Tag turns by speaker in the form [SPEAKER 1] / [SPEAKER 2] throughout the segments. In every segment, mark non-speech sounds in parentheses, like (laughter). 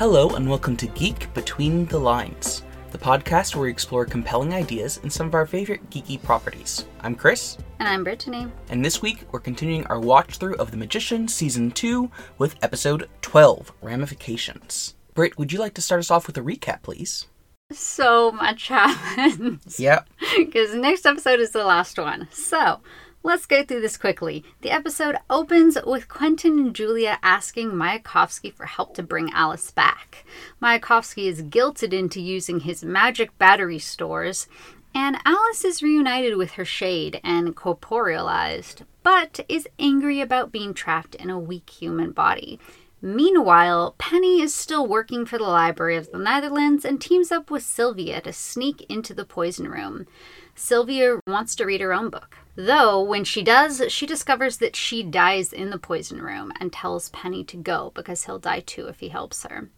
[SPEAKER 1] Hello, and welcome to Geek Between the Lines, the podcast where we explore compelling ideas in some of our favorite geeky properties. I'm Chris,
[SPEAKER 2] And I'm Brittany.
[SPEAKER 1] and this week we're continuing our watch through of The Magician Season 2 with episode 12 Ramifications. Britt, would you like to start us off with a recap, please?
[SPEAKER 2] So much (laughs) happens.
[SPEAKER 1] Yeah. (laughs)
[SPEAKER 2] Because next episode is the last one. So let's go through this quickly. The episode opens with Quentin and Julia asking Mayakovsky for help to bring Alice back. Mayakovsky is guilted into using his magic battery stores, and Alice is reunited with her shade and corporealized, but is angry about being trapped in a weak human body. Meanwhile, Penny is still working for the Library of the Neitherlands and teams up with Sylvia to sneak into the poison room. Sylvia wants to read her own book. Though, when she does, she discovers that she dies in the poison room and tells Penny to go because he'll die too if he helps her.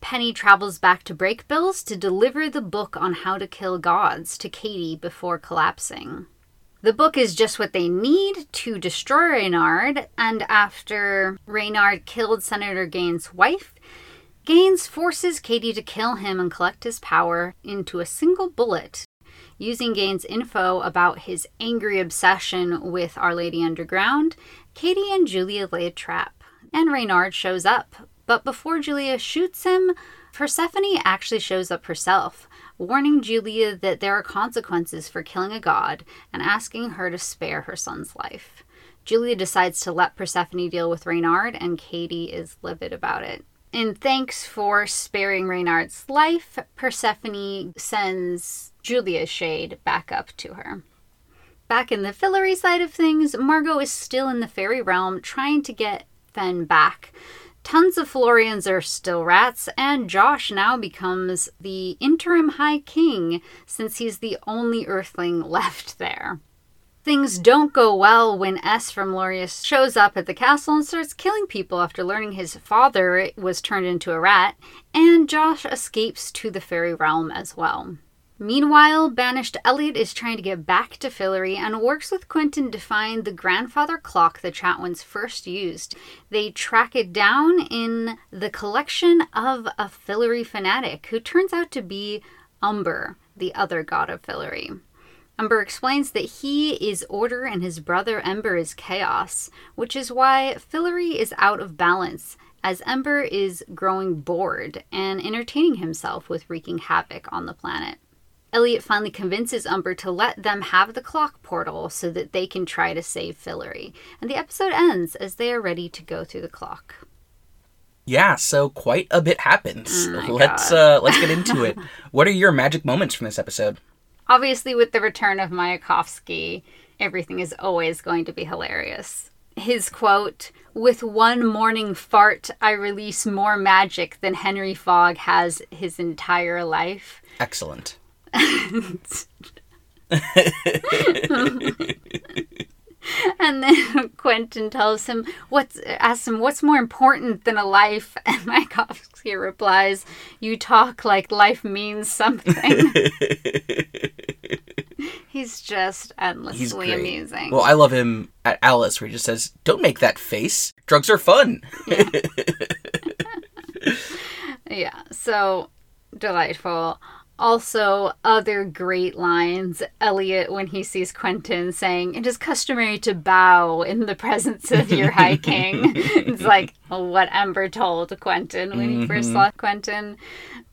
[SPEAKER 2] Penny travels back to Brakebills to deliver the book on how to kill gods to Kady before collapsing. The book is just what they need to destroy Reynard, and after Reynard killed Senator Gaines' wife, Gaines forces Kady to kill him and collect his power into a single bullet. Using Gaines' info about his angry obsession with Our Lady Underground, Kady and Julia lay a trap, and Reynard shows up. But before Julia shoots him, Persephone actually shows up herself, warning Julia that there are consequences for killing a god and asking her to spare her son's life. Julia decides to let Persephone deal with Reynard, and Kady is livid about it. In thanks for sparing Reynard's life, Persephone sends Julia's shade back up to her. Back in the Fillory side of things, Margo is still in the fairy realm trying to get Fen back. Tons of Fillorians are still rats, and Josh now becomes the interim High King since he's the only Earthling (laughs) left there. Things don't go well when S from Lorius shows up at the castle and starts killing people after learning his father was turned into a rat, and Josh escapes to the fairy realm as well. Meanwhile, banished Eliot is trying to get back to Fillory and works with Quentin to find the grandfather clock the Chatwins first used. They track it down in the collection of a Fillory fanatic who turns out to be Umber, the other god of Fillory. Umber explains that he is order and his brother Ember is chaos, which is why Fillory is out of balance, as Ember is growing bored and entertaining himself with wreaking havoc on the planet. Eliot finally convinces Umber to let them have the clock portal so that they can try to save Fillory, and the episode ends as they are ready to go through the clock.
[SPEAKER 1] Yeah, so quite a bit happens.
[SPEAKER 2] Oh
[SPEAKER 1] let's uh let's get into it. (laughs) what are your magic moments from this episode?
[SPEAKER 2] Obviously, with the return of Mayakovsky, everything is always going to be hilarious. His quote, with one morning fart, I release more magic than Henry Fogg has his entire life.
[SPEAKER 1] Excellent. (laughs)
[SPEAKER 2] And then Quentin tells him, "What's?" asks him, "What's more important than a life?" (laughs) And Mayakovsky replies, "You talk like life means something." (laughs) He's just endlessly
[SPEAKER 1] He's
[SPEAKER 2] amusing.
[SPEAKER 1] Well, I love him at Alice where he just says, "Don't make that face. Drugs are fun."
[SPEAKER 2] Yeah, so delightful. Also, other great lines. Eliot, when he sees Quentin, saying, It is customary to bow in the presence of your High King. (laughs) it's like what Ember told Quentin when he first mm-hmm. saw Quentin.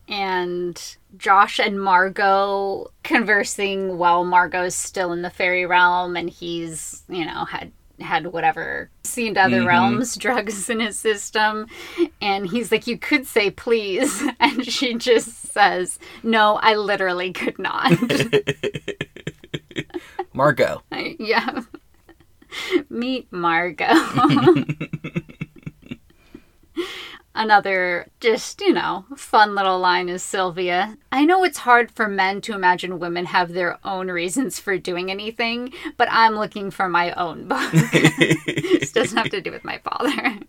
[SPEAKER 2] And Josh and Margo conversing while Margo's still in the fairy realm and he's, you know, had had whatever seen to other mm-hmm. realms (laughs) drugs in his system and he's like you could say please (laughs) and she just says no i literally could not (laughs)
[SPEAKER 1] Margo. (laughs)
[SPEAKER 2] yeah meet margo (laughs) Another just, you know, fun little line is Sylvia. I know it's hard for men to imagine women have their own reasons for doing anything, but I'm looking for my own book. this doesn't have to do with my father.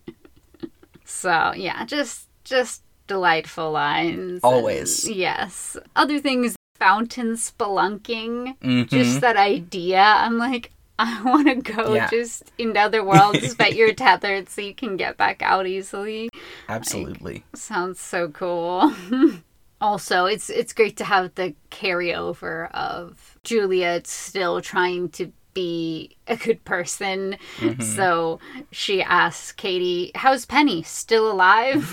[SPEAKER 2] so, yeah, just just delightful lines.
[SPEAKER 1] Always.
[SPEAKER 2] And, yes. Other things fountain spelunking.
[SPEAKER 1] Mhm.
[SPEAKER 2] Just that idea. I'm like, (laughs) I want to go
[SPEAKER 1] Yeah.
[SPEAKER 2] just into other worlds, but (laughs) you're tethered so you can get back out easily.
[SPEAKER 1] Absolutely.
[SPEAKER 2] Sounds so cool. (laughs) also, it's it's great to have the carryover of Julia still trying to be a good person. Mm-hmm. So she asks Kady, "How's Penny? Still alive?"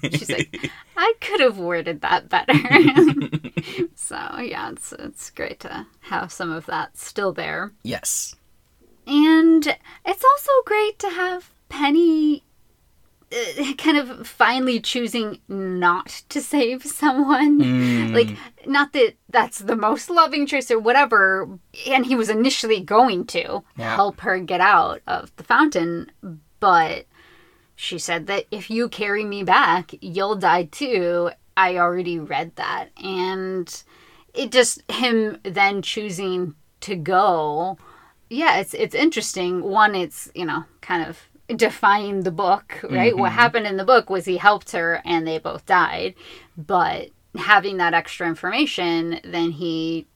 [SPEAKER 2] (laughs) She's like, "I could have worded that better." (laughs) so yeah, it's it's great to have some of that still there.
[SPEAKER 1] yes.
[SPEAKER 2] And it's also great to have Penny kind of finally choosing not to save someone.
[SPEAKER 1] Mm.
[SPEAKER 2] Like, not that that's the most loving choice or whatever, and he was initially going to
[SPEAKER 1] Yeah.
[SPEAKER 2] help her get out of the fountain, but she said that if you carry me back, you'll die too. I already read that. And it just, him then choosing to go yeah, it's it's interesting. One, it's you know kind of defying the book, right? What mm-hmm. happened in the book was he helped her and they both died, but having that extra information, then he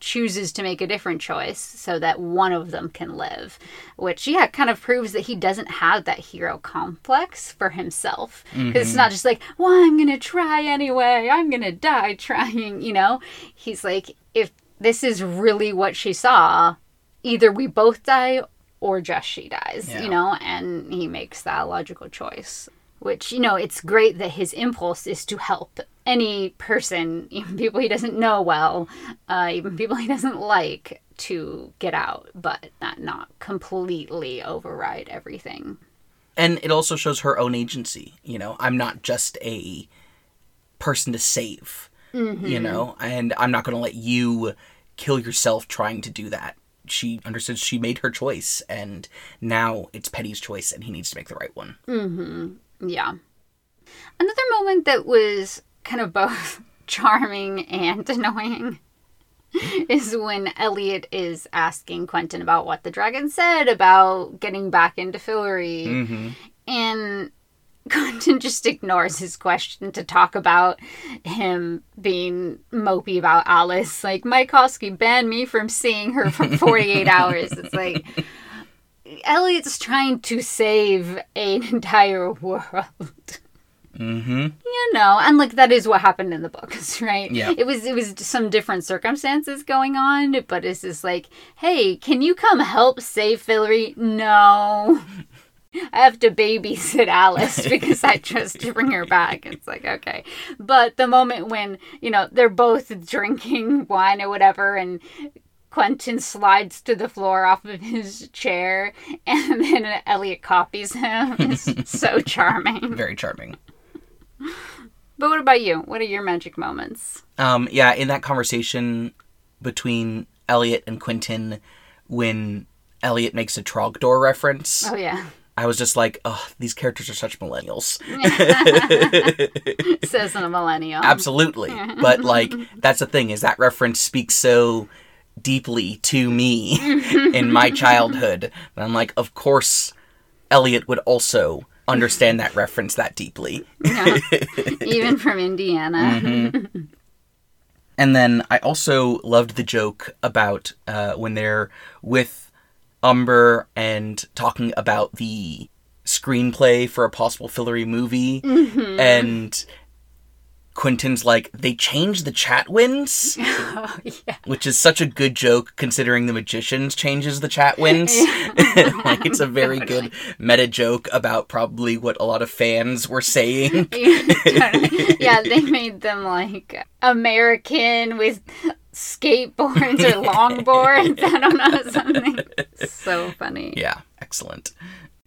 [SPEAKER 2] chooses to make a different choice so that one of them can live, which yeah, kind of proves that he doesn't have that hero complex for himself. Because it's mm-hmm. not just like, well, I'm gonna try anyway, I'm gonna die trying, you know. He's like, if this is really what she saw, either we both die or just she dies,
[SPEAKER 1] Yeah.
[SPEAKER 2] you know, and he makes that logical choice. Which, you know, it's great that his impulse is to help any person, (laughs) even people he doesn't know well, uh, even people he doesn't like, to get out, but not, not completely override everything.
[SPEAKER 1] And it also shows her own agency. You know, I'm not just a person to save, you know, and I'm not going to let you kill yourself trying to do that. She understood she made her choice, and now it's Penny's choice, and he needs to make the right one. Mhm.
[SPEAKER 2] Yeah. Another moment that was kind of both (laughs) charming and (laughs) annoying (laughs) is when Eliot is asking Quentin about what the dragon said about getting back into Fillory. And Quentin (laughs) just ignores his question to talk about him being mopey about Alice. Like, Mayakovsky banned me from seeing her for (laughs) 48 hours. It's like, Eliot's trying to save an entire world.
[SPEAKER 1] Mm-hmm.
[SPEAKER 2] You know, and like that is what happened in the books, (laughs) right?
[SPEAKER 1] Yeah.
[SPEAKER 2] It was it was some different circumstances going on, but it's just like, hey, can you come help save Fillory? No. (laughs) I have to babysit Alice (laughs) because I to bring her back. It's like, okay. But the moment when, you know, they're both drinking (laughs) wine or whatever and Quentin slides to the floor off of his chair and then Eliot copies him. It's so charming.
[SPEAKER 1] Very charming.
[SPEAKER 2] But what about you? What are your magic moments?
[SPEAKER 1] Um, yeah, in that conversation between Eliot and Quentin, when Eliot makes a Trogdor reference,
[SPEAKER 2] Oh yeah,
[SPEAKER 1] I was just like, oh, these characters are such millennials. (laughs)
[SPEAKER 2] says in a millennial.
[SPEAKER 1] Absolutely. But like (laughs) that's the thing is that reference speaks so deeply to me in my childhood. And I'm like, of course Eliot would also understand that reference that deeply. (laughs)
[SPEAKER 2] Even from Indiana.
[SPEAKER 1] And then I also loved the joke about uh, when they're with Umber and talking about the screenplay for a possible Fillory movie. Mm-hmm. And Quentin's like, they changed the Chatwins, (laughs)
[SPEAKER 2] Oh yeah.
[SPEAKER 1] which is such a good joke considering the magicians changes the Chatwins. (laughs) (laughs) like it's a very good meta joke about probably what a lot of fans were saying.
[SPEAKER 2] yeah, they made them like American with skateboards or (laughs) longboards. I don't know something. (laughs) So funny.
[SPEAKER 1] yeah, excellent.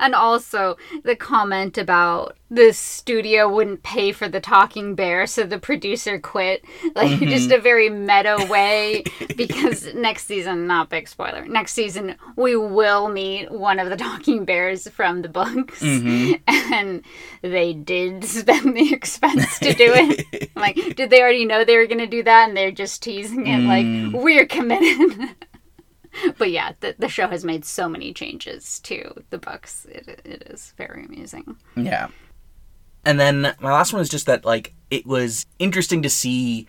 [SPEAKER 2] And also the comment about the studio wouldn't pay for the talking bear, so the producer quit. Like mm-hmm. just a very meta way because (laughs) next season, not big spoiler, next season we will meet one of the talking bears from the books. Mm-hmm. (laughs) And they did spend the expense to do it. (laughs) like, did they already know they were gonna do that and they're just teasing it like mm. we're committed? (laughs) but yeah, the, the show has made so many changes to the books. It, it is very amusing.
[SPEAKER 1] Yeah. And then my last one is just that like it was interesting to see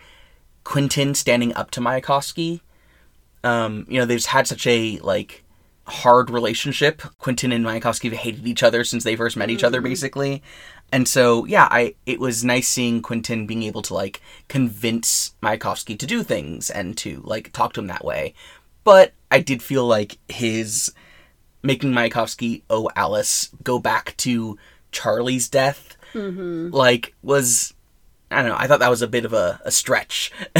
[SPEAKER 1] Quentin standing up to Mayakovsky. Um, you know, they've had such a like hard relationship. Quentin and Mayakovsky have hated each other since they first met each other, basically. And so, yeah, I it was nice seeing Quentin being able to like convince Mayakovsky to do things and to like talk to him that way. But I did feel like his making Mayakovsky owe Alice go back to Charlie's death, like was I don't know. I thought that was a bit of a, a stretch. (laughs)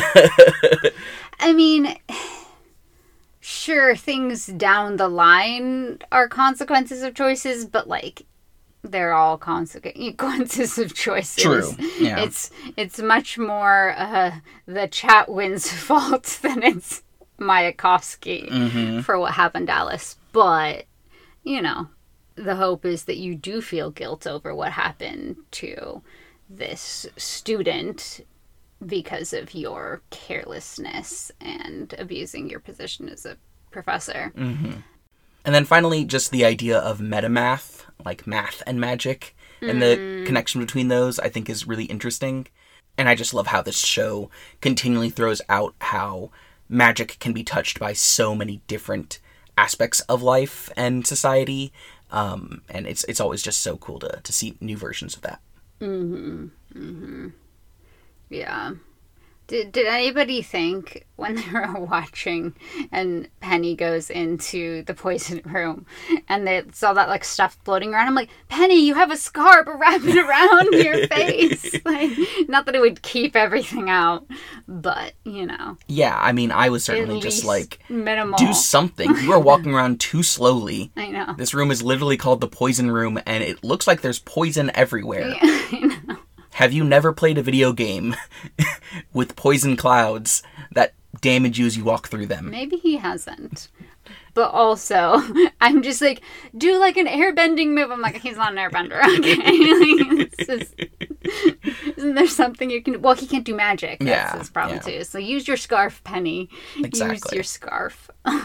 [SPEAKER 2] I mean, sure, things down the line are consequences of choices, but like they're all (laughs) consequences of choices.
[SPEAKER 1] True, yeah.
[SPEAKER 2] It's it's much more uh, the Chatwin's (laughs) fault than it's Mayakovsky
[SPEAKER 1] Mm-hmm.
[SPEAKER 2] for what happened to Alice. But you know, the hope is that you do feel guilt over what happened to this student because of your carelessness and abusing your position as a professor.
[SPEAKER 1] And then finally, just the idea of metamath, like math and magic, and the connection between those, I think is really interesting. And I just love how this show continually throws out how magic can be touched by so many different aspects of life and society. Um, and it's it's always just so cool to, to see new versions of that. Mm-hmm. Mm-hmm.
[SPEAKER 2] Yeah. Did, did anybody think when (laughs) they were watching and Penny goes into the poison (laughs) room and they saw that like stuff floating around? I'm like, Penny, you have a scarf wrapping (laughs) around your face. Like, not that it would keep everything out, but you know,
[SPEAKER 1] Yeah, I mean, I was certainly just like,
[SPEAKER 2] minimal.
[SPEAKER 1] do something. You are walking around too slowly.
[SPEAKER 2] I know.
[SPEAKER 1] This room is literally called the poison room, and it looks like there's poison everywhere. Have you never played a video game (laughs) with poison clouds that damage you as you walk through them?
[SPEAKER 2] Maybe he hasn't. But also, (laughs) I'm just like, do like an airbending move. I'm like, he's not an airbender. (laughs) Okay. Like, just, isn't there something you can. Well, he can't do magic. That's
[SPEAKER 1] Yeah,
[SPEAKER 2] his problem,
[SPEAKER 1] yeah.
[SPEAKER 2] too. So use your scarf, Penny.
[SPEAKER 1] Exactly.
[SPEAKER 2] Use your scarf.
[SPEAKER 1] All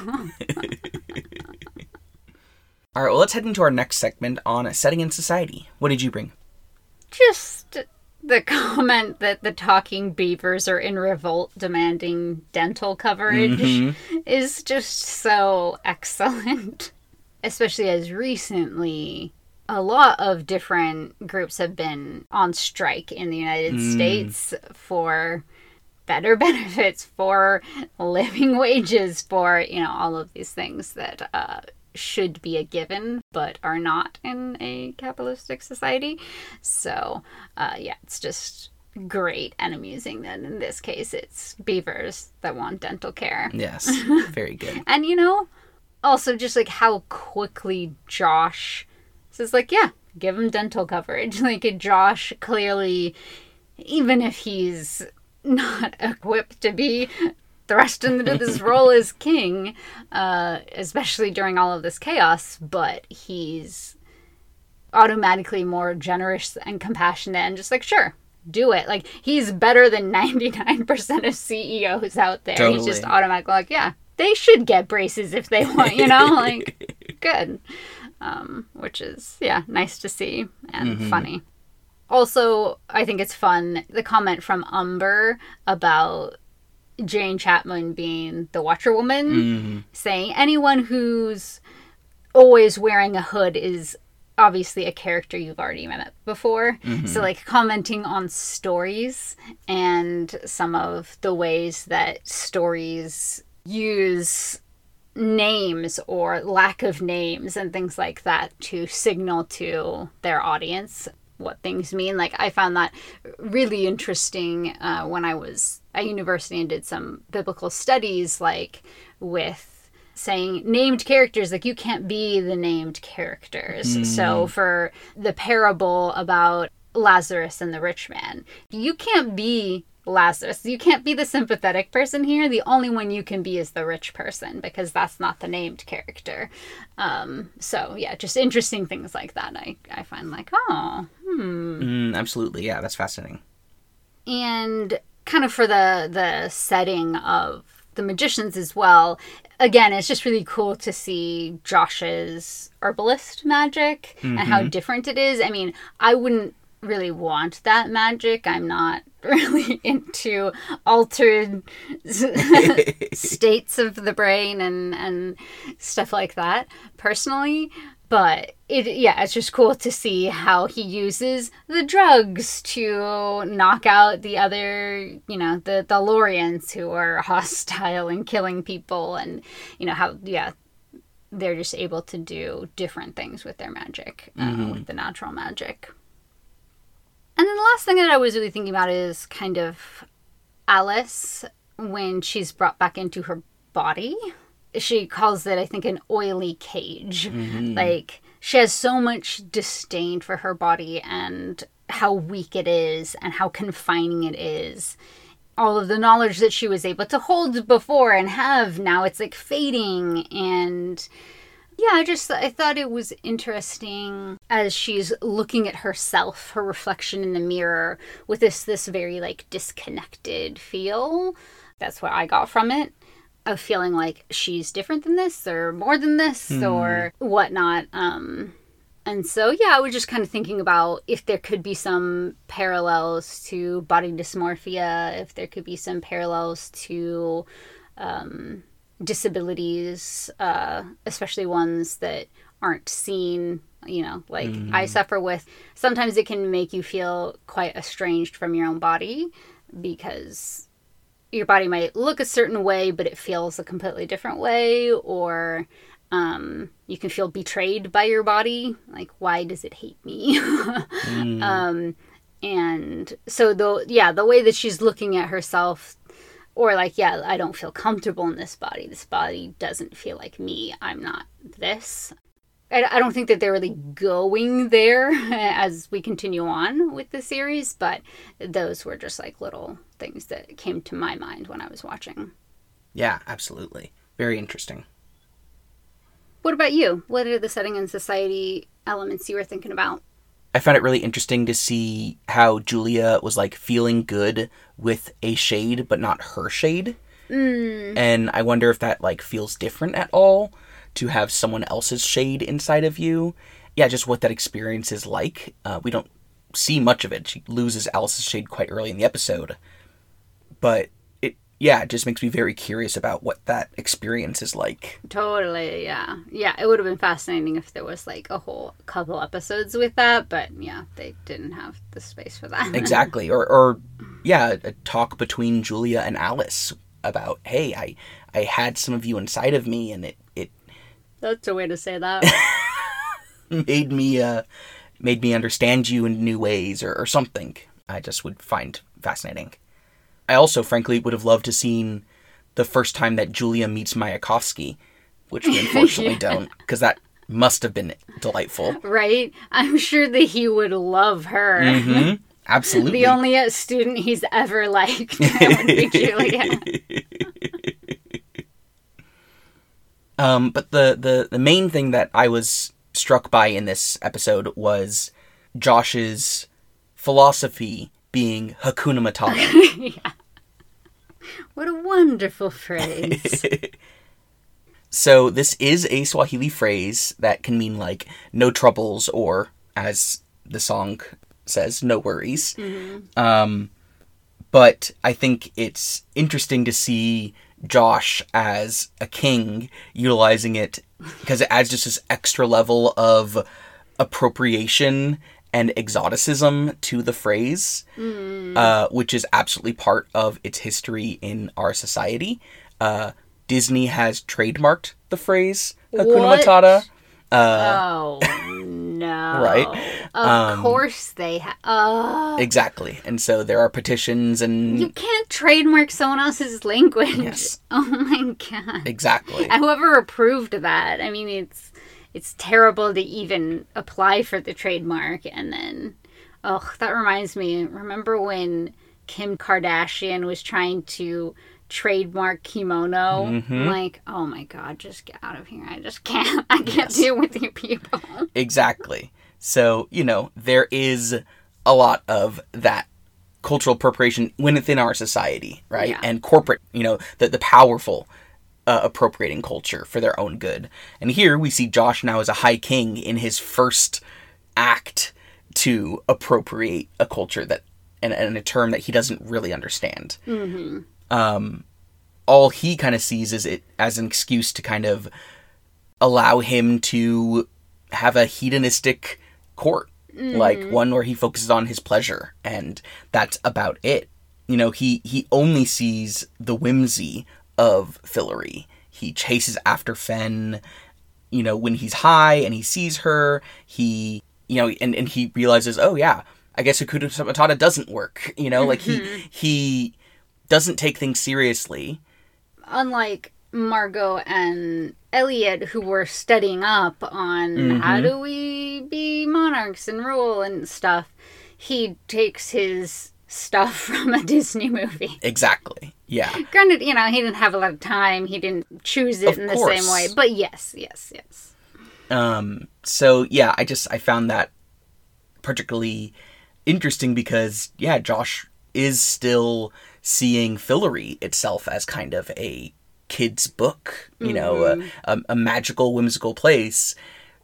[SPEAKER 1] right, well, let's head into our next segment on setting in society. What did you bring?
[SPEAKER 2] Just the (laughs) comment that the talking beavers are in revolt demanding dental coverage is just so excellent. (laughs) Especially as recently a lot of different groups have been on strike in the United States for better (laughs) benefits, for living wages, for, you know, all of these things that uh, should be a given but are not in a capitalistic society. So, uh, yeah, it's just great and amusing that in this case it's beavers that want dental care.
[SPEAKER 1] Yes, (laughs) very good.
[SPEAKER 2] And you know, also just like how quickly Josh says, like, yeah, give him dental coverage. (laughs) Like, Josh clearly, even if he's not (laughs) equipped to be thrust into this (laughs) role as king, uh, especially during all of this chaos, but he's automatically more generous and compassionate and just like, sure. Do it. Like he's better than ninety nine percent of CEOs out there. He's just
[SPEAKER 1] Totally.
[SPEAKER 2] automatically like, yeah, they should get braces if they want, you know? like, (laughs) good. Um, which is, yeah, nice to see and funny. Also, I think it's fun the comment from Umber about Jane Chatwin being the Watcher Woman, saying anyone who's always wearing a hood is obviously a character you've already met before. So, like, commenting on stories and some of the ways that stories use names or lack of names and things like that to signal to their audience what things mean. Like, I found that really interesting uh, when I was at university and did some biblical studies, like with saying named characters like you can't be the named characters. So for the parable about lazarus and the rich man you can't be lazarus. You can't be the sympathetic person here. The only one you can be is the rich person because that's not the named character. Um, so yeah just interesting things like that i, I find like oh
[SPEAKER 1] Mm, absolutely, yeah, that's fascinating.
[SPEAKER 2] and kind of for the the setting of the magicians as well again it's just really cool to see josh's herbalist magic and how mm-hmm. different it is i mean i wouldn't really want that magic. I'm not (laughs) really into altered (laughs) states of the brain and and stuff like that personally. But it yeah, it's just cool to see how he uses the drugs to knock out the other, you know, the the Lorians who are (laughs) hostile and killing people and you know how yeah, they're just able to do different things with their magic, uh,
[SPEAKER 1] Mm-hmm.
[SPEAKER 2] with the natural magic. And then the last thing that I was really thinking about is kind of Alice when she's brought back into her body. She calls it, I think, an oily cage. Mm-hmm. Like, she has so much disdain for her body and how weak it is and how confining it is. All of the knowledge that she was able to hold before and have now it's like fading and yeah, I just I thought it was interesting as she's looking at herself, her reflection in the mirror with this this very like disconnected feel. That's what I got from it. Of feeling like she's different than this or more than this or whatnot. Um and so yeah, I was just kind of thinking about if there could be some parallels to body dysmorphia, if there could be some parallels to um disabilities, uh, especially ones that aren't seen, you know, like I suffer with. Sometimes it can make you feel quite estranged from your own body because your body might look a certain way, but it feels a completely different way, or um, you can feel betrayed by your body. Like, why does it hate me? (laughs) um, and so, the yeah, the way that she's looking at herself or like yeah i don't feel comfortable in this body this body doesn't feel like me i'm not this i, I don't think that they're really going there (laughs) as we continue on with the series but those were just like little things that came to my mind when i was watching
[SPEAKER 1] Yeah, absolutely. Very interesting.
[SPEAKER 2] what about you what are the setting and society elements you were thinking about
[SPEAKER 1] I found it really interesting to see how Julia was like feeling good with a shade, but not her shade. Mm. And I wonder if that like feels different at all to have someone else's shade inside of you. Yeah, just what that experience is like. Uh, we don't see much of it. She loses Alice's shade quite early in the episode, but it yeah, it just makes me very curious about what that experience is like.
[SPEAKER 2] Totally, yeah. Yeah, it would have been fascinating if there was like a whole couple episodes with that, but yeah, they didn't have the space for that. (laughs)
[SPEAKER 1] exactly or or yeah a talk between julia and alice about hey i i had some of you inside of me and it it
[SPEAKER 2] That's a way to say that. (laughs)
[SPEAKER 1] made me uh made me understand you in new ways or, or something i just would find fascinating i also frankly would have loved to seen the first time that julia meets mayakovsky which we (laughs) unfortunately don't because that must have been delightful
[SPEAKER 2] right? I'm sure that he would love her. (laughs)
[SPEAKER 1] hmm absolutely
[SPEAKER 2] The only student he's ever liked would be Julia.
[SPEAKER 1] Um, but the, the, the main thing that I was struck by in this episode was Josh's philosophy being Hakuna Matata. (laughs) yeah.
[SPEAKER 2] What a wonderful phrase. (laughs)
[SPEAKER 1] so this is a Swahili phrase that can mean like no troubles or, as the song says, no worries. Um, but I think it's interesting to see Josh as a king utilizing it because it adds just this extra level of appropriation and exoticism to the phrase, uh, which is absolutely part of its history in our society. Uh, Disney has trademarked the phrase Hakuna
[SPEAKER 2] What?
[SPEAKER 1] Matata. Uh,
[SPEAKER 2] oh no! (laughs)
[SPEAKER 1] Right?
[SPEAKER 2] Of
[SPEAKER 1] Um,
[SPEAKER 2] course they have. Oh,
[SPEAKER 1] Exactly. And so there are petitions and
[SPEAKER 2] you can't trademark someone else's language.
[SPEAKER 1] Yes. (laughs)
[SPEAKER 2] Oh my god!
[SPEAKER 1] exactly.
[SPEAKER 2] Whoever approved that, I mean, it's it's terrible to even apply for the trademark and then oh, that reminds me. Remember when Kim Kardashian was trying to trademark kimono?
[SPEAKER 1] Mhm.
[SPEAKER 2] Like, oh my god, just get out of here. I just can't. I can't deal with you people.
[SPEAKER 1] Exactly. So, you know, there is a lot of that cultural appropriation within our society, right?
[SPEAKER 2] Yeah.
[SPEAKER 1] And corporate, you know, the, the powerful uh, appropriating culture for their own good. And here we see Josh now as a high king in his first act to appropriate a culture that and, and a term that he doesn't really understand.
[SPEAKER 2] Mm-hmm.
[SPEAKER 1] Um, all he kind of sees is it as an excuse to kind of allow him to have a hedonistic court, like one where he focuses on his pleasure, and that's about it. You know, he he only sees the whimsy of Fillory. He chases after Fen. You know, when he's high and he sees her, he you know, and, and he realizes, oh yeah, I guess Hakuna Matata doesn't work. (laughs) You know, like he (laughs) he doesn't take things seriously.
[SPEAKER 2] Unlike Margo and Eliot, who were studying up on
[SPEAKER 1] Mm-hmm.
[SPEAKER 2] how do we monarchs and rule and stuff, he takes his stuff (laughs) from a Disney movie.
[SPEAKER 1] Exactly. Yeah.
[SPEAKER 2] Granted, you know, he didn't have a lot of time. He didn't choose it
[SPEAKER 1] Of
[SPEAKER 2] in the
[SPEAKER 1] course.
[SPEAKER 2] same way. But yes, yes, yes.
[SPEAKER 1] Um, so yeah, I just I found that particularly interesting because yeah, Josh is still seeing Fillory itself as kind of a kid's book, you know, a, a, a magical, whimsical place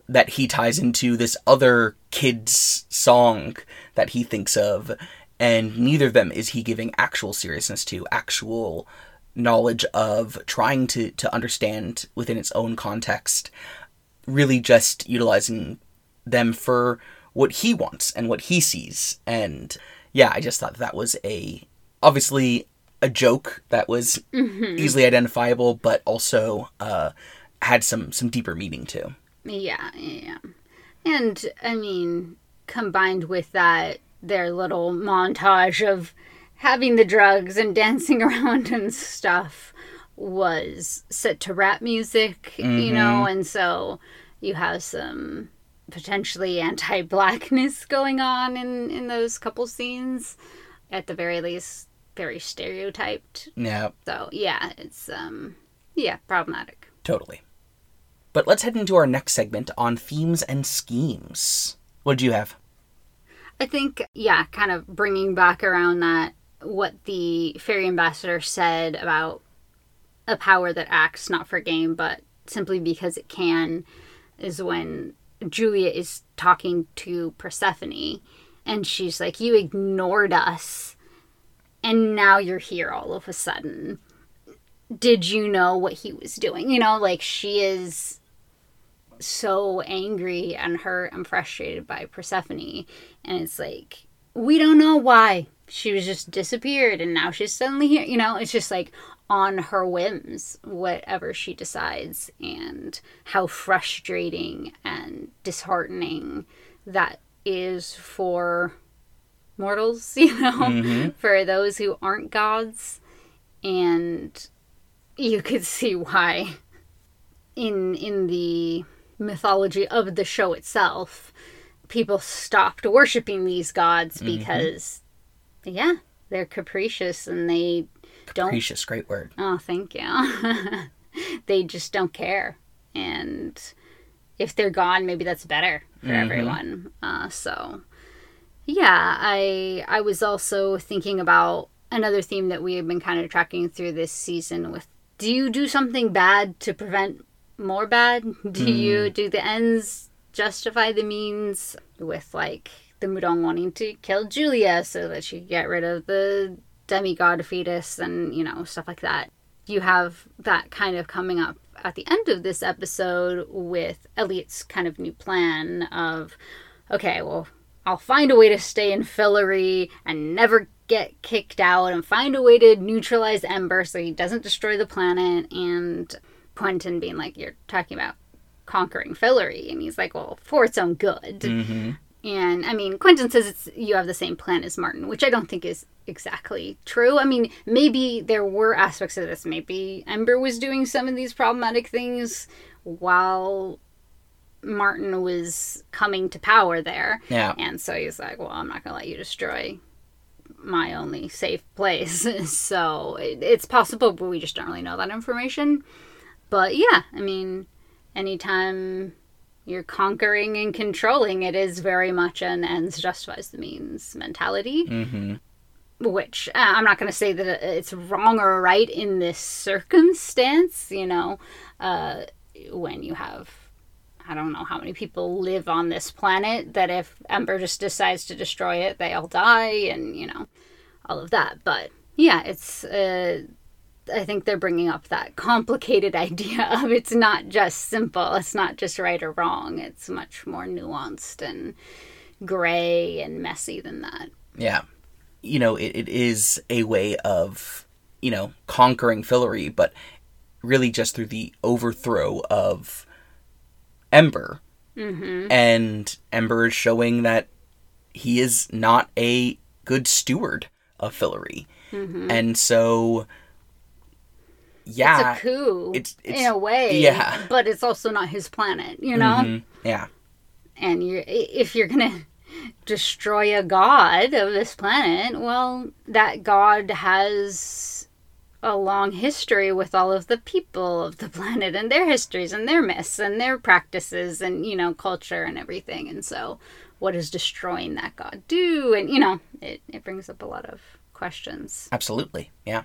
[SPEAKER 1] that he ties into this other kid's song that he thinks of, and neither of them is he giving actual seriousness to, actual knowledge of, trying to, to understand within its own context really just utilizing them for what he wants and what he sees. And yeah, I just thought that was a obviously a joke that was easily identifiable, but also uh, had some some deeper meaning too.
[SPEAKER 2] Yeah, yeah. And I mean, combined with that, their little montage of having the drugs and (laughs) dancing around and stuff was set to rap music, you know, and so you have some potentially anti-blackness going on in in those couple scenes. At the very least very stereotyped.
[SPEAKER 1] Yeah,
[SPEAKER 2] so yeah it's um yeah problematic.
[SPEAKER 1] Totally. But let's head into our next segment on themes and schemes. What do you have?
[SPEAKER 2] I think, yeah, kind of bringing back around that what the fairy ambassador said about a power that acts not for game but simply because it can is when Julia is talking to Persephone and she's like, You ignored us and now you're here all of a sudden. Did you know what he was doing? You know, like she is so angry and hurt and frustrated by Persephone. And it's like, we don't know why. She was just disappeared and now she's suddenly here. You know, it's just like on her whims, whatever she decides, and how frustrating and disheartening that is for mortals, (laughs) you know, mm-hmm. for those who aren't gods. And you could see why in in the mythology of the show itself, people stopped worshiping these gods because, yeah, they're capricious and they don't.
[SPEAKER 1] Precious, great word.
[SPEAKER 2] Oh, thank you. (laughs) they just don't care, and if they're gone, maybe that's better for everyone. Uh, so, yeah, I I was also thinking about another theme that we have been kind of tracking through this season with do you do something bad to prevent more bad? Do you hmm. do the ends justify the means with like the Mudong wanting to kill Julia so that she could get rid of the demigod fetus and you know stuff like that. You have that kind of coming up at the end of this episode with Eliot's kind of new plan of okay, well, I'll find a way to stay in Fillory and never get kicked out and find a way to neutralize Ember so he doesn't destroy the planet. And Quentin being like, You're talking about conquering Fillory. And he's like, Well, for its own good.
[SPEAKER 1] Mm-hmm.
[SPEAKER 2] And I mean, Quentin says it's you have the same plan as Martin, which I don't think is exactly true. I mean, maybe there were aspects of this. Maybe Ember was doing some of these problematic things while Martin was coming to power there.
[SPEAKER 1] Yeah.
[SPEAKER 2] And so he's like, well, I'm not going to let you destroy my only safe place. (laughs) so it, it's possible, but we just don't really know that information. But yeah, I mean, anytime you're conquering and controlling, it is very much an ends justifies the means mentality.
[SPEAKER 1] Mm-hmm.
[SPEAKER 2] Which uh, I'm not going to say that it's wrong or right in this circumstance, you know, uh, when you have I don't know how many people live on this planet that if Ember just decides to destroy it, they all die, and you know, all of that. But yeah, it's. Uh, I think they're bringing up that complicated (laughs) idea of it's not just simple. It's not just right or wrong. It's much more nuanced and gray and messy than that.
[SPEAKER 1] Yeah. You know, it, it is a way of, you know, conquering Fillory, but really just through the overthrow of Ember.
[SPEAKER 2] Mm-hmm.
[SPEAKER 1] And Ember is showing that he is not a good steward of Fillory.
[SPEAKER 2] Mm-hmm.
[SPEAKER 1] And so, yeah.
[SPEAKER 2] It's a coup
[SPEAKER 1] it's- it's-
[SPEAKER 2] in a way.
[SPEAKER 1] yeah.
[SPEAKER 2] But it's also not his planet, you know?
[SPEAKER 1] Mhm. Yeah.
[SPEAKER 2] And you if you're going (laughs) to destroy a god of this planet, well, that god has a long history with all of the people of the planet and their histories and their myths and their practices and, you know, culture and everything. And so, what does destroying that god do? And, you know, it, it brings up a lot of questions.
[SPEAKER 1] Absolutely. Yeah.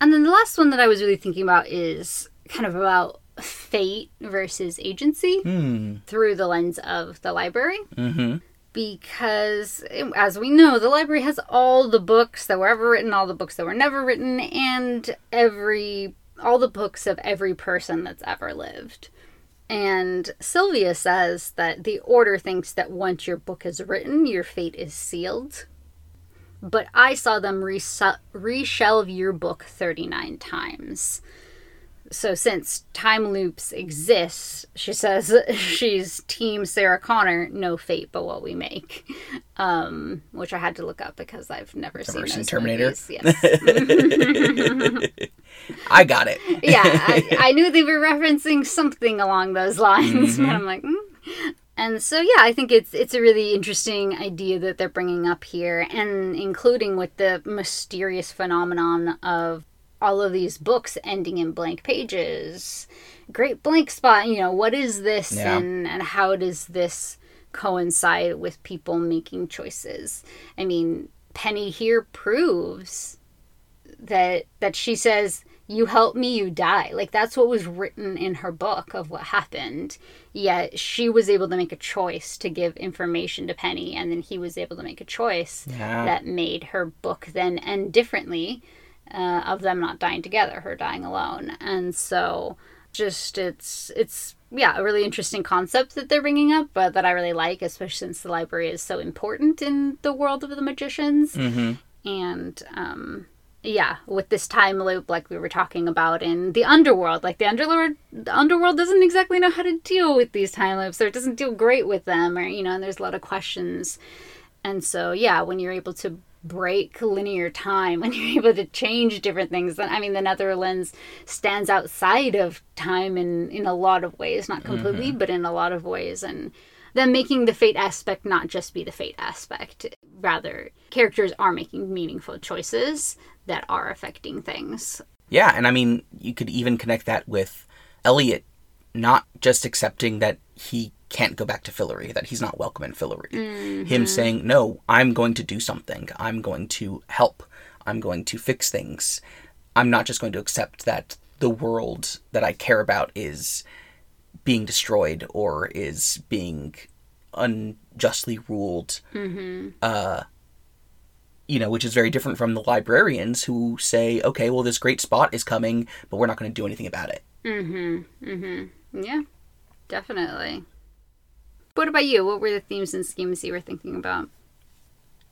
[SPEAKER 2] And then the last one that I was really thinking about is kind of about fate versus agency
[SPEAKER 1] Hmm.
[SPEAKER 2] through the lens of the library.
[SPEAKER 1] Mm-hmm.
[SPEAKER 2] Because, as we know, the library has all the books that were ever written, all the books that were never written, and every all the books of every person that's ever lived. And Sylvia says that the order thinks that once your book is written, your fate is sealed. But I saw them res- reshelve your book 39 times. So since time loops exist, she says (laughs) she's team Sarah Connor, no fate but what we make. Um, which I had to look up because I've never seen
[SPEAKER 1] seen Terminator?
[SPEAKER 2] movies. Yes. (laughs)
[SPEAKER 1] I got it.
[SPEAKER 2] yeah, I, I knew they were referencing something along those lines, but I'm like, mm. And so yeah, I think it's it's a really interesting idea that they're bringing up here, and including with the mysterious phenomenon of all of these books ending in blank pages. Great blank spot. You know, what is this,
[SPEAKER 1] Yeah.
[SPEAKER 2] and and how does this coincide with people making choices? I mean, Penny here proves that that she says you help me you die like that's what was written in her book of what happened yet she was able to make a choice to give information to penny and then he was able to make a choice
[SPEAKER 1] Yeah.
[SPEAKER 2] that made her book then end differently uh, of them not dying together her dying alone and so just it's it's yeah a really interesting concept that they're bringing up but that i really like especially since the library is so important in the world of the magicians
[SPEAKER 1] Mm-hmm.
[SPEAKER 2] and um yeah with this time loop like we were talking about in the underworld. Like the underworld the underworld doesn't exactly know how to deal with these time loops or it doesn't deal great with them or you know and there's a lot of questions. And so yeah when you're able to break linear time (laughs) when you're able to change different things then i mean the neitherlands stands outside of time in in a lot of ways not mm-hmm. completely but in a lot of ways. And them making the fate aspect not just be the fate aspect rather characters are making meaningful choices that are affecting things
[SPEAKER 1] Yeah, and I mean, you could even connect that with Eliot not just accepting that he can't go back to Fillory, that he's not welcome in Fillory. Him saying, "No, I'm going to do something. I'm going to help. I'm going to fix things. I'm not just going to accept that the world that I care about is being destroyed or is being unjustly ruled." Uh, you know, which is very different from the librarians who say, okay, well, this great spot is coming, but we're not going to do anything about it. Mm hmm. Mm hmm.
[SPEAKER 2] Yeah definitely what about you what were the themes and schemes you were thinking about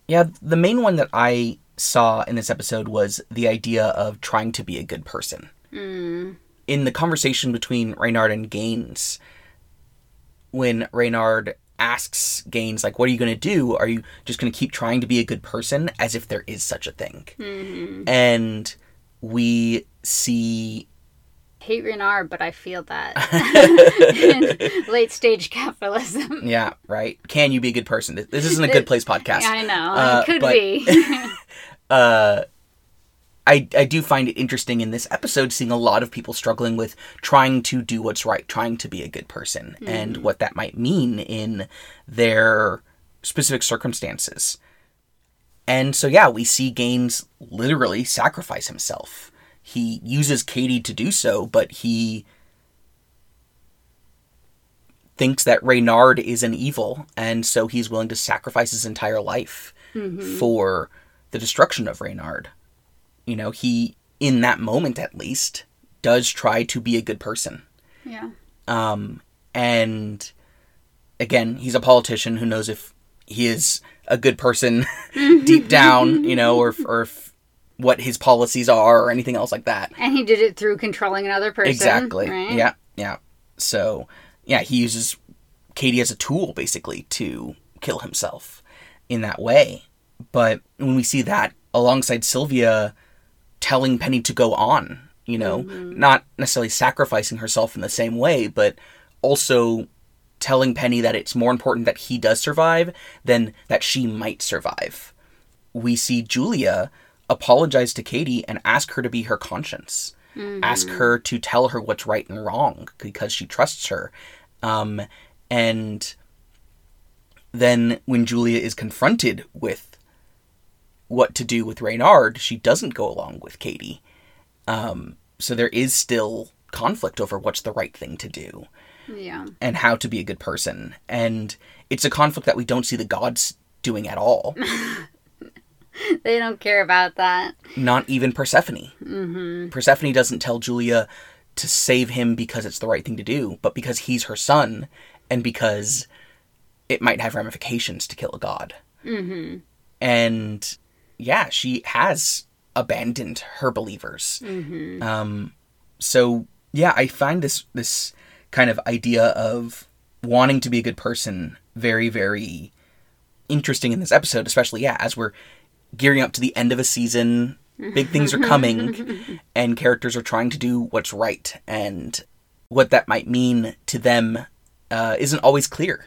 [SPEAKER 1] Yeah, the main one that I saw in this episode was the idea of trying to be a good person. In the conversation between Reynard and Gaines, when Reynard asks Gaines, like, what are you going to do? Are you just going to keep trying to be a good person as if there is such a thing? And we see
[SPEAKER 2] hate Reynard but i feel that (laughs) (laughs) late stage capitalism
[SPEAKER 1] Yeah, right. Can you be a good person? This- isn't a (laughs) good place podcast.
[SPEAKER 2] i know
[SPEAKER 1] Uh,
[SPEAKER 2] it could
[SPEAKER 1] but-
[SPEAKER 2] be
[SPEAKER 1] Uh, I I do find it interesting in this episode seeing a lot of people struggling with trying to do what's right, trying to be a good person, and mm. what that might mean in their specific circumstances. And so yeah, we see Gaines literally sacrifice himself. He uses Kady to do so, but he thinks that Reynard is an evil, and so he's willing to sacrifice his entire life mm-hmm. for the destruction of Reynard. You know, he, in that moment at least, does try to be a good person.
[SPEAKER 2] Yeah.
[SPEAKER 1] Um, and again, he's a politician who knows if he is a good person (laughs) deep down, you know, or or if what his policies are or anything else like that.
[SPEAKER 2] And he did it through controlling another person.
[SPEAKER 1] Exactly.
[SPEAKER 2] Right?
[SPEAKER 1] Yeah, yeah. So, yeah, he uses Kady as a tool basically to kill himself in that way. But when we see that alongside Sylvia telling Penny to go on, you know, not necessarily sacrificing herself in the same way, but also telling Penny that it's more important that he does survive than that she might survive. We see Julia apologize to Kady and ask her to be her conscience. Ask her to tell her what's right and wrong because she trusts her. Um, and then when Julia is confronted with what to do with Reynard, she doesn't go along with Kady. Um, so there is still conflict over what's the right thing to do
[SPEAKER 2] Yeah.
[SPEAKER 1] and how to be a good person. And it's a conflict that we don't see the gods doing at all. (laughs)
[SPEAKER 2] They don't care about that.
[SPEAKER 1] Not even Persephone. Mm-hmm. Persephone doesn't tell Julia to save him because it's the right thing to do, but because he's her son and because it might have ramifications to kill a god. Mm-hmm. And yeah, she has abandoned her believers. Um, so yeah, I find this this kind of idea of wanting to be a good person very very interesting in this episode, especially yeah, as we're gearing up to the end of a season, big things are coming, (laughs) and characters are trying to do what's right, and what that might mean to them uh, isn't always clear,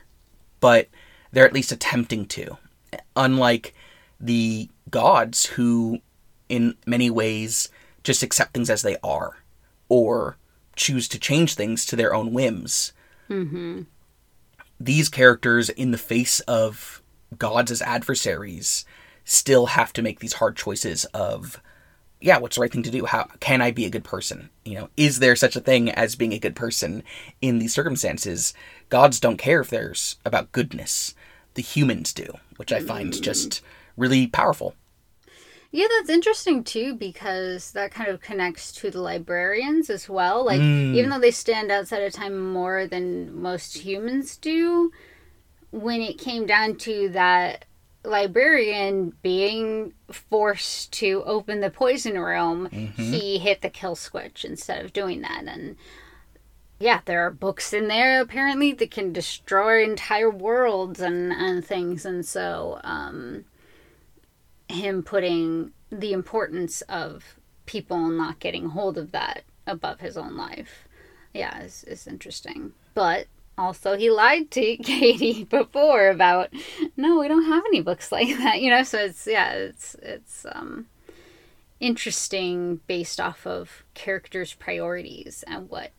[SPEAKER 1] but they're at least attempting to. Unlike the gods, who in many ways just accept things as they are, or choose to change things to their own whims. Mm-hmm. These characters, in the face of gods as adversaries, still have to make these hard choices of yeah what's the right thing to do? How can i be a good person? You know is there such a thing as being a good person in these circumstances? Gods don't care if there's about goodness. The humans do which i find mm. just really powerful
[SPEAKER 2] Yeah, that's interesting too because that kind of connects to the librarians as well. Like, even though they stand outside of time more than most humans do, when it came down to that librarian being forced to open the poison room, he hit the kill switch instead of doing that. And yeah, there are books in there apparently that can destroy entire worlds and, and things. And so, um, him putting the importance of people not getting hold of that above his own life. Yeah, is is interesting. But also he lied to (laughs) Kady before about no, we don't have any books like that, you know, so it's yeah, it's it's um interesting based off of characters' priorities and what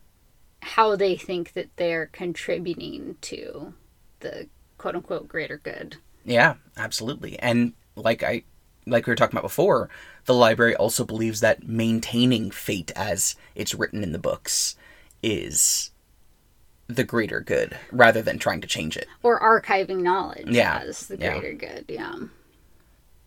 [SPEAKER 2] how they think that they're contributing to the quote unquote greater good.
[SPEAKER 1] Yeah, absolutely. And like I like we were talking about before, the library also believes that maintaining fate as it's written in the books is the greater good rather than trying to change it.
[SPEAKER 2] or archiving knowledge
[SPEAKER 1] Yeah,
[SPEAKER 2] as the
[SPEAKER 1] yeah.
[SPEAKER 2] greater good. Yeah.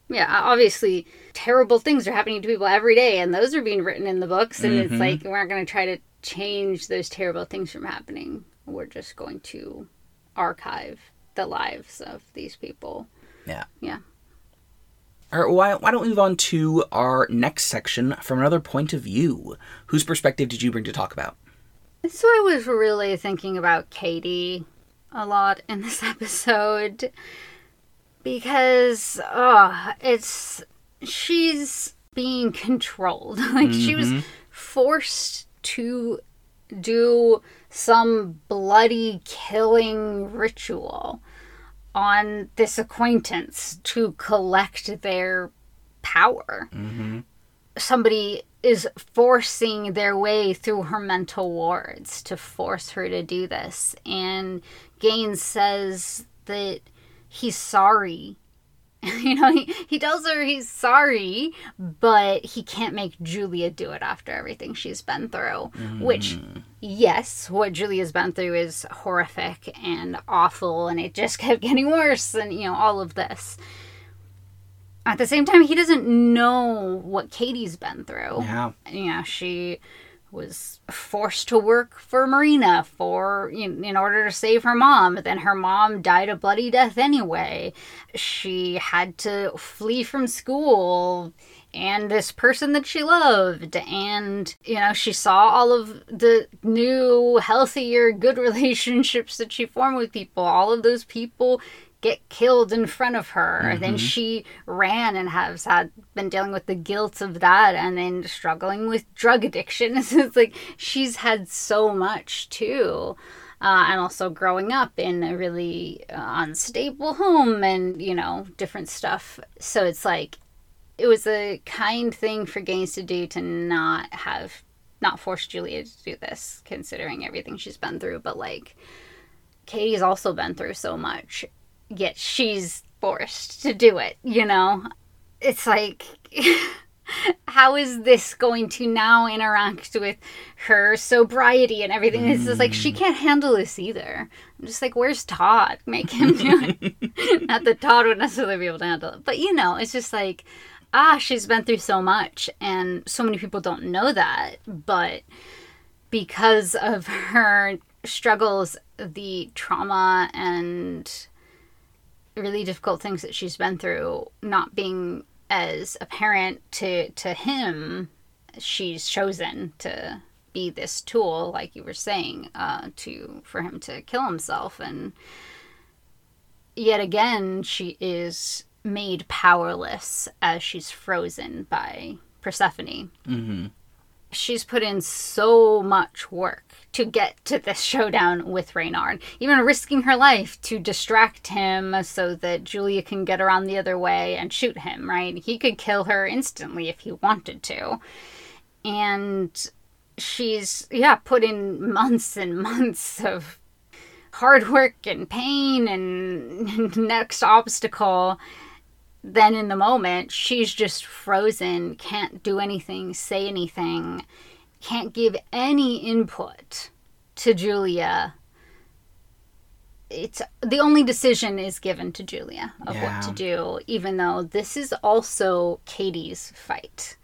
[SPEAKER 2] Yeah, obviously, terrible things are happening to people every day, and those are being written in the books. And
[SPEAKER 1] Mm-hmm.
[SPEAKER 2] it's like we're not going to try to change those terrible things from happening. We're just going to archive the lives of these people.
[SPEAKER 1] Yeah.
[SPEAKER 2] Yeah.
[SPEAKER 1] All right, why, why don't we move on to our next section from another point of view? Whose perspective did you bring to talk about?
[SPEAKER 2] So I was really thinking about Kady a lot in this (laughs) episode because oh, it's she's being controlled. (laughs) like she was mm-hmm. forced to do some bloody killing ritual on this acquaintance to collect their power mm-hmm. somebody is forcing their way through her mental wards to force her to do this. And Gaines says that he's sorry (laughs) you know, he, he tells her he's sorry, but he can't make Julia do it after everything she's been through. Mm. Which, yes, what Julia's been through is horrific and awful, and it just (laughs) kept getting worse, and, you know, all of this. At the same time, he doesn't know what Kady's been through.
[SPEAKER 1] Yeah.
[SPEAKER 2] You know, she was forced to work for Marina for in, in order to save her mom. Then her mom died a bloody death anyway. She had to flee from school and this person that she loved and you know she saw all of the new healthier good (laughs) relationships that she formed with people all of those people get killed in front of her. Mm-hmm. Then she ran and has had been dealing with the guilt of that and then struggling with drug addiction. (laughs) it's like she's had so much too. Uh, and also growing up in a really uh, unstable home and, you know, different stuff. So it's like, it was a kind thing for Gaines to do to not have, not force Julia to do this, considering everything she's been through. But like, Kady's also been through so much yet she's forced to do it, you know? It's like, (laughs) how is this going to now interact with her sobriety and everything? It's just like, she mm. can't handle this either. I'm just like, where's Todd? Make him do it. (laughs) Not that Todd would necessarily be able to handle it. But, you know, it's just like, ah, she's been through so much. And so many people don't know that. But because of her struggles, the trauma and really difficult things that she's been through not being as apparent to to him she's chosen to be this tool like you were saying uh, to for him to kill himself and yet again she is made powerless as she's frozen by persephone mm-hmm. She's put in so much work to get to this (laughs) showdown with Reynard, even risking her life to distract him so that Julia can get around the other way and shoot him, right? He could kill her instantly if he wanted to. And she's, yeah, put in months and (laughs) months of hard work and pain and (laughs) next obstacle then in the moment she's just frozen can't do anything say anything can't give any input to Julia. It's the only decision is given to Julia of yeah. what to do, even though this is also Kady's fight.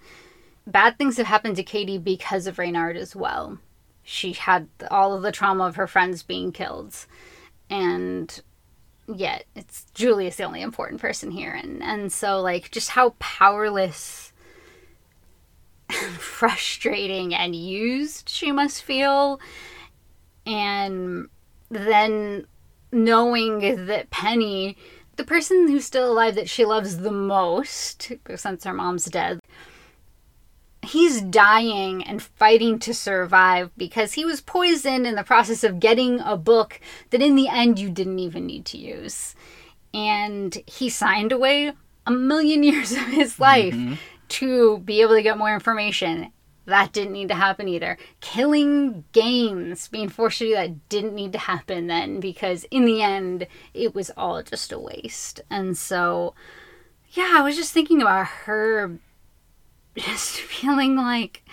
[SPEAKER 2] Bad things have happened to Kady because of Reynard as well. She had all of the trauma of her friends being killed, and yet it's Julie is the only important person here, and and so like just how powerless (laughs) frustrating and used she must feel. And then knowing that Penny, the person who's still alive that she loves the most, since her mom's dead, he's dying and fighting to survive because he was poisoned in the process of getting a book that in the end you didn't even need to use. And he signed away a million (laughs) years of his life. Mm-hmm to be able to get more information. That didn't need to happen either. Killing Gaines, being forced to do that, didn't need to happen then because in the end, it was all just a waste. And so, yeah, I was just thinking about her just (laughs) feeling like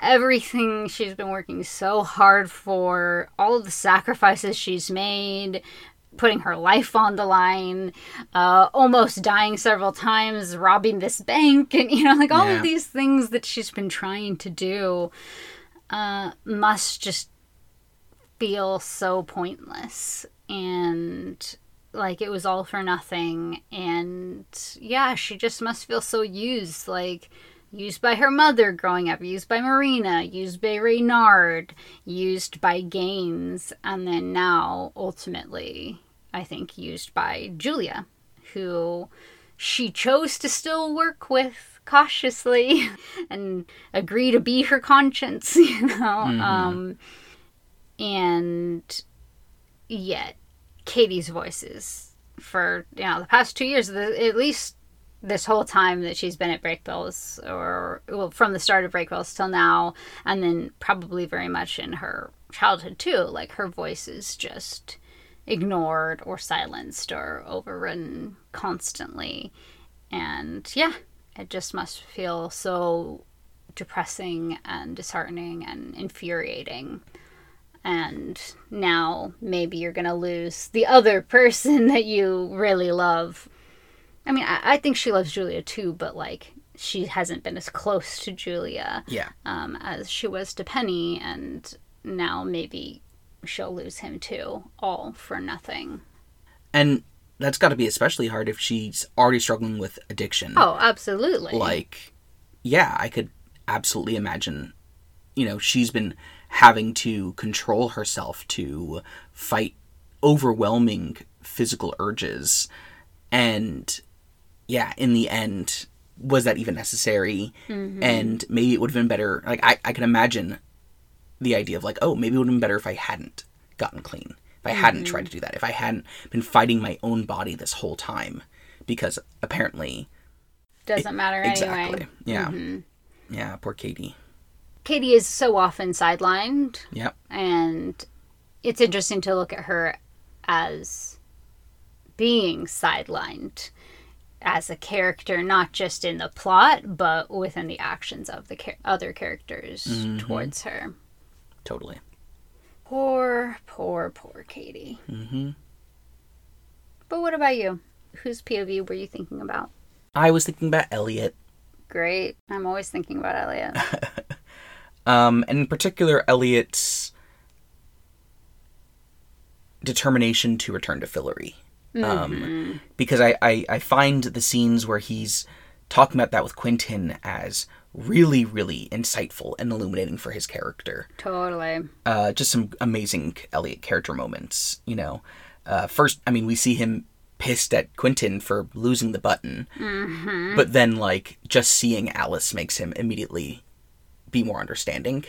[SPEAKER 2] everything she's been working so hard for, all of the sacrifices she's made, putting her life on the line, uh, almost dying several times, robbing this bank, (laughs) and you know, like all yeah. of these things that she's been trying to do uh, must just feel so pointless and like it was all for nothing. And yeah, she just must feel so used. Like, used by her mother growing up, used by Marina, used by Reynard, used by Gaines, and then now ultimately I think, used by Julia, who she chose to still work with cautiously (laughs) and agree to be her conscience, (laughs) you know. Mm-hmm. Um, and yet, Kady's voices for you know the past two years, at least this whole time that she's been at Brakebills, or well, from the start of Brakebills till now, and then probably very much in her childhood too. Like her voice is just ignored or silenced or overridden constantly. And yeah, it just must feel so depressing and disheartening and infuriating. And now maybe you're going to lose the other (laughs) person that you really love. I mean, I, I think she loves Julia too, but like she hasn't been as close to Julia
[SPEAKER 1] Yeah.
[SPEAKER 2] um, as she was to Penny, and now maybe she'll lose him too, all for nothing.
[SPEAKER 1] And that's got to be especially hard if she's already struggling with addiction.
[SPEAKER 2] Oh, absolutely.
[SPEAKER 1] Like, yeah, I could absolutely imagine, you know, she's been having to control herself to fight overwhelming physical urges. And yeah, in the end, was that even necessary? Mm-hmm. And maybe it would have been better. Like, I, I can imagine the idea of, like, oh, maybe it would have been better if I hadn't gotten clean. If I hadn't tried mm-hmm. to do that. If I hadn't been fighting my own body this whole time. Because apparently
[SPEAKER 2] Doesn't matter
[SPEAKER 1] Exactly.
[SPEAKER 2] anyway.
[SPEAKER 1] Yeah. Mm-hmm. Yeah, poor Kady.
[SPEAKER 2] Kady is so often sidelined,
[SPEAKER 1] Yep.
[SPEAKER 2] and it's interesting to look at her as being sidelined as a character, not just in the plot, but within the actions of the char- other characters towards her.
[SPEAKER 1] Totally.
[SPEAKER 2] Poor, poor, poor Kady.
[SPEAKER 1] hmm
[SPEAKER 2] But what about you? Whose POV were you thinking about?
[SPEAKER 1] I was thinking about Eliot,
[SPEAKER 2] Great. I'm always thinking about Eliot. (laughs)
[SPEAKER 1] um, and in particular, Eliot's determination to return to Fillory. Um, because I, I, I find the scenes where he's talking about that with Quentin as really, really insightful and illuminating for his character.
[SPEAKER 2] totally.
[SPEAKER 1] uh, just some amazing Eliot character moments. You know, uh, first, I mean, we see him pissed at Quentin for losing the button, but then like just seeing Alice makes him immediately be more understanding.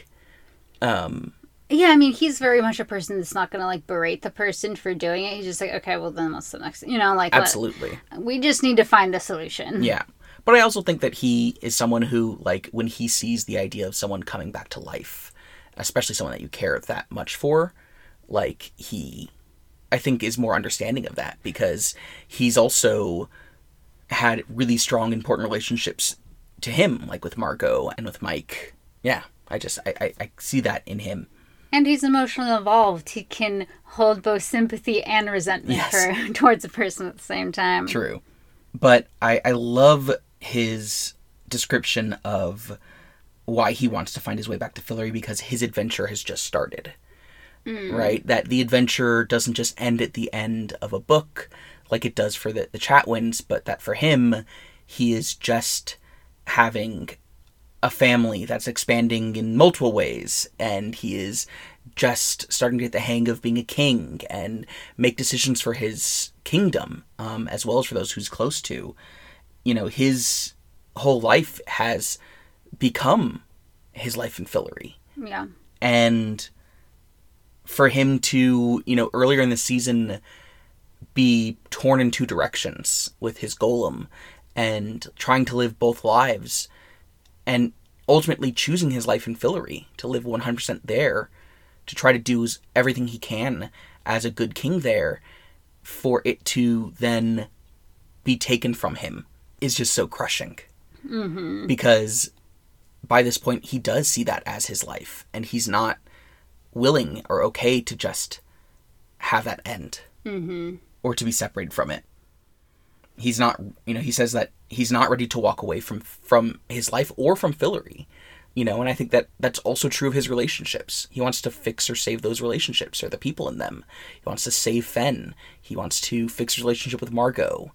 [SPEAKER 1] Um,
[SPEAKER 2] Yeah, I mean, he's very much a person that's not going to like berate the person for doing it. He's just like, okay, well, then what's the next? You know, like, let-
[SPEAKER 1] absolutely,
[SPEAKER 2] we just need to find the solution.
[SPEAKER 1] yeah. But I also think that he is someone who, like, when he sees the idea of someone coming back to life, especially someone that you care that much for, like he I think is more understanding of that because he's also had really strong important relationships to him, like with Margo and with Mike. Yeah. I just I, I, I see that in him.
[SPEAKER 2] And he's emotionally involved. He can hold both sympathy and resentment
[SPEAKER 1] Yes.
[SPEAKER 2] for, (laughs) towards a person at the same time.
[SPEAKER 1] True. But I, I love his description of why he wants to find his way back to Fillory because his adventure has just started. Mm. Right? That the adventure doesn't just end at the end of a book like it does for the, the Chatwins, but that for him, he is just having a family that's expanding in multiple ways, and he is just starting to get the hang of being a king and make decisions for his kingdom, um, as well as for those who's close to. You know, his whole life has become his life in Fillory.
[SPEAKER 2] Yeah.
[SPEAKER 1] And for him to, you know, earlier in the season be torn in two directions with his golem and trying to live both lives and ultimately choosing his life in Fillory to live 100% there to try to do everything he can as a good king there for it to then be taken from him is just so crushing
[SPEAKER 2] Mm-hmm.
[SPEAKER 1] because by this point he does see that as his life and he's not willing or okay to just have that end
[SPEAKER 2] Mm-hmm.
[SPEAKER 1] or to be separated from it he's not you know he says that he's not ready to walk away from from his life or from Fillory you know and i think that that's also true of his relationships. He wants to fix or save those relationships or the people in them. He wants to save fen he wants to fix his relationship with margo.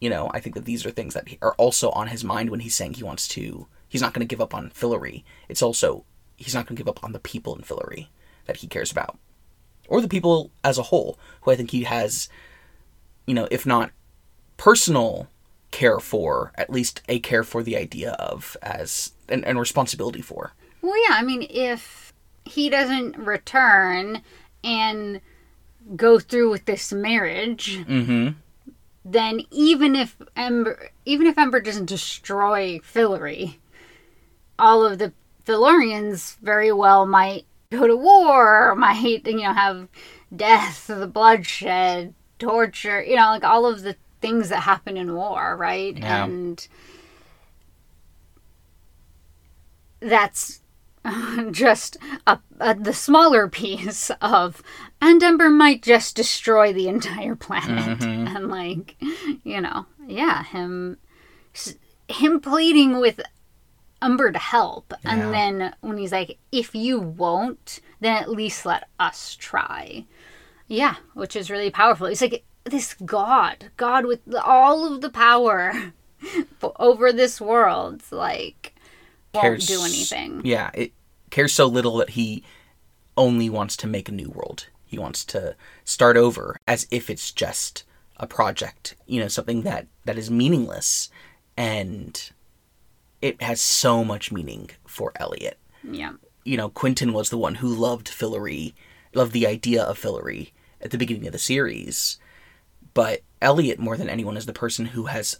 [SPEAKER 1] You know i think that these are things that are also on his mind when he's saying he wants to he's not going to give up on Fillory. It's also he's not going to give up on the people in Fillory that he cares about or the people as a whole who i think he has you know if not personal care for at least a care for the idea of as and, and responsibility for.
[SPEAKER 2] Well, yeah, I mean, if he doesn't return and go through with this marriage,
[SPEAKER 1] mm-hmm.
[SPEAKER 2] then even if Ember, even if Ember doesn't destroy Fillory, all of the Fillorians very well might go to war, might, you know, have death, the bloodshed, torture, you know, like all of the things that happen in war, right?
[SPEAKER 1] Yeah.
[SPEAKER 2] And that's (laughs) just a, a, the smaller piece of and ember might just destroy the entire planet
[SPEAKER 1] Mhm. (laughs)
[SPEAKER 2] and like you know yeah him him pleading with umber to help
[SPEAKER 1] Yeah.
[SPEAKER 2] and then when he's like if you won't then at least let us try yeah which is really powerful he's like this god god with all of the power (laughs) over this world like won't
[SPEAKER 1] Cares-
[SPEAKER 2] do anything
[SPEAKER 1] Yeah, it cares so little that he only wants to make a new world. He wants to start over as if it's just a project, you know, something that that is meaningless and it has so much meaning for Eliot.
[SPEAKER 2] yeah
[SPEAKER 1] You know, Quentin was the one who loved Fillory, loved the idea of Fillory at the beginning of the series. But Eliot, more than anyone, is the person who has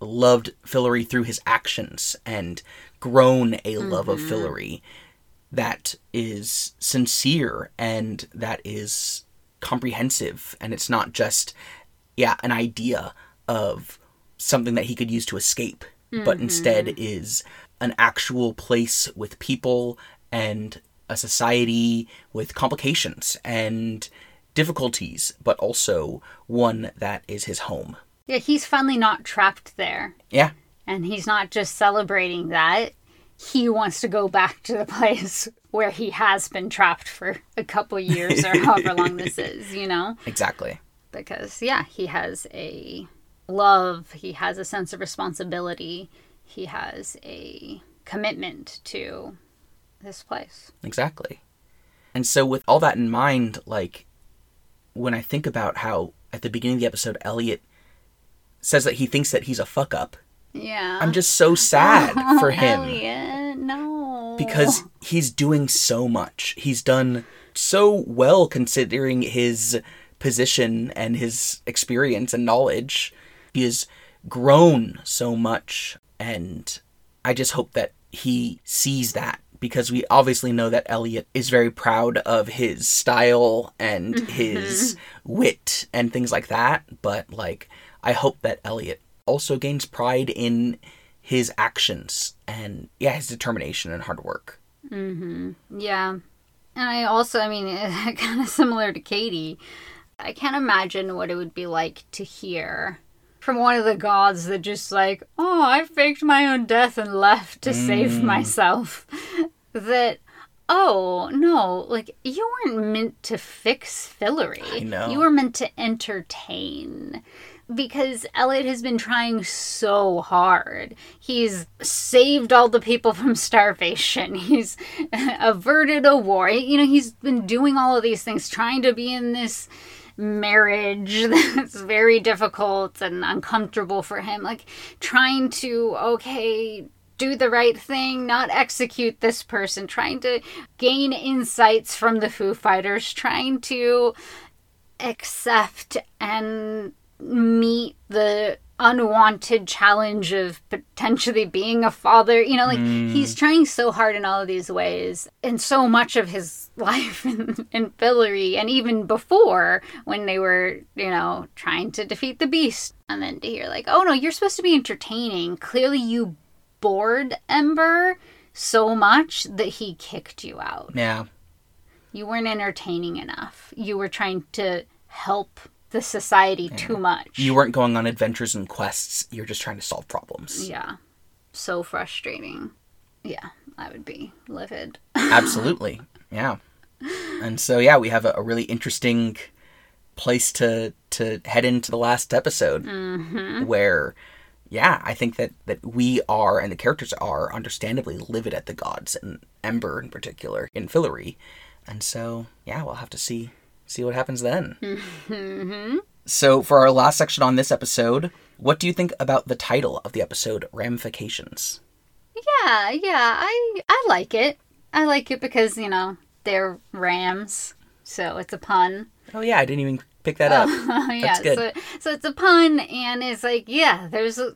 [SPEAKER 1] loved Fillory through his actions and grown a love of mm-hmm. Fillory that is sincere and that is comprehensive. And it's not just yeah an idea of something that he could use to escape but instead mm-hmm. is an actual place with people and a society with complications. And difficulties but also one that is his home.
[SPEAKER 2] Yeah he's finally not trapped there.
[SPEAKER 1] Yeah.
[SPEAKER 2] And he's not just celebrating that. He wants to go back to the (laughs) place where he has been trapped for a couple years or however long this (laughs) is you know?
[SPEAKER 1] Exactly.
[SPEAKER 2] Because yeah he has a love he has a sense of responsibility he has a commitment to this place.
[SPEAKER 1] Exactly. And so, with all that in mind, like, when I think about how at the beginning of the episode, Eliot says that he thinks that he's a fuck up,
[SPEAKER 2] yeah.
[SPEAKER 1] I'm just so sad (laughs) for him.
[SPEAKER 2] Eliot, no.
[SPEAKER 1] Because he's doing so much. He's done so well considering his position and his experience and knowledge. He has grown so much, and I just hope that he sees that because we obviously know that Eliot is very proud of his style and mm-hmm. his wit and things like that. But, like, I hope that Eliot also gains pride in his actions and, yeah, his determination and hard work. Mm-hmm.
[SPEAKER 2] Yeah. And I also, I mean, (laughs) kind of similar to Kady, I can't imagine what it would be like to hear from one of the gods that just like, oh, I faked my own death and left to save mm. myself. (laughs) That, oh, no, like, you weren't meant to fix Fillory.
[SPEAKER 1] I know.
[SPEAKER 2] You were meant to entertain because Eliot has been trying so hard. He's saved all the people from starvation. (laughs) He's (laughs) averted a war. You know, he's been doing all of these things, trying to be in this marriage (laughs) that's very difficult and uncomfortable for him. Like, trying to, okay, do the right thing, not execute this person, trying to gain insights from the Foo Fighters, trying to accept and meet the unwanted challenge of potentially being a father. You know, like mm. he's trying so hard in all of these ways, and so much of his (laughs) life in, in Fillory, and even before when they were, you know, trying to defeat the beast. And then to hear, like, oh no, you're supposed to be entertaining. Clearly, you bored Ember so much that he kicked you out.
[SPEAKER 1] Yeah.
[SPEAKER 2] You weren't entertaining enough. You were trying to help the society too much.
[SPEAKER 1] You weren't going on adventures and quests. You're just trying to solve problems.
[SPEAKER 2] Yeah. So frustrating. Yeah, I would be livid. (laughs)
[SPEAKER 1] Absolutely. Yeah. And so yeah, we have a, a really interesting place to to head into the last episode mm-hmm. where yeah, I think that that we are and the characters are understandably livid at the gods and Ember in particular in Fillory. And so yeah, we'll have to see see what happens then. Mm-hmm. So for our last section on this episode, what do you think about the title of the episode Ramifications?
[SPEAKER 2] Yeah, yeah, I I like it. I like it because, you know, they're rams, so it's a pun.
[SPEAKER 1] Oh yeah, I didn't even pick that up. (laughs)
[SPEAKER 2] Oh, yeah,
[SPEAKER 1] good.
[SPEAKER 2] so so it's a pun and it's like, yeah, there's a,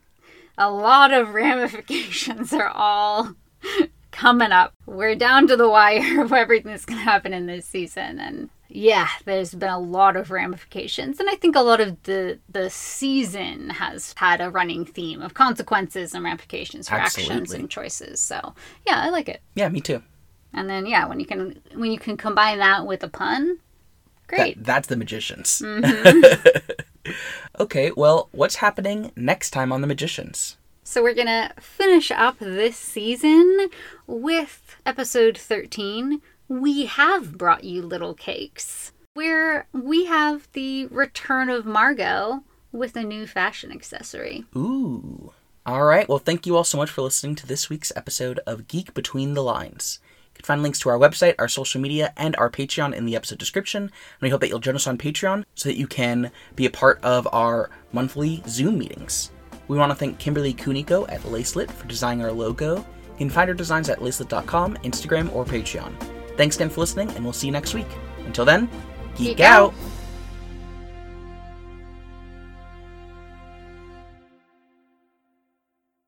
[SPEAKER 2] a lot of (laughs) ramifications. They're all coming up. We're down to the wire of (laughs) everything that's going to happen in this season. And yeah, there's been a lot of ramifications. And I think a lot of the, the season has had a running theme of consequences and ramifications for actions and choices. So yeah, I like it.
[SPEAKER 1] Yeah, me too.
[SPEAKER 2] And then yeah, when you can when you can combine that with a pun, great.
[SPEAKER 1] That, that's the magicians.
[SPEAKER 2] Mm-hmm. (laughs)
[SPEAKER 1] okay, well, what's happening next time on the magicians?
[SPEAKER 2] So we're gonna finish up this season with episode 13. We have brought you little cakes, where we have the return of Margo with a new fashion accessory.
[SPEAKER 1] Ooh. All right. Well, thank you all so much for listening to this week's episode of Geek Between the Lines. You can find links to our website, our social media, and our Patreon in the episode description. And we hope that you'll join us on Patreon so that you can be a part of our monthly Zoom meetings. We want to thank Kimberly Kuniko at Lacelit for designing our logo. You can find her designs at lacelit.com, Instagram, or Patreon. Thanks again for listening, and we'll see you next week. Until then, geek,
[SPEAKER 2] Geek out.
[SPEAKER 1] out.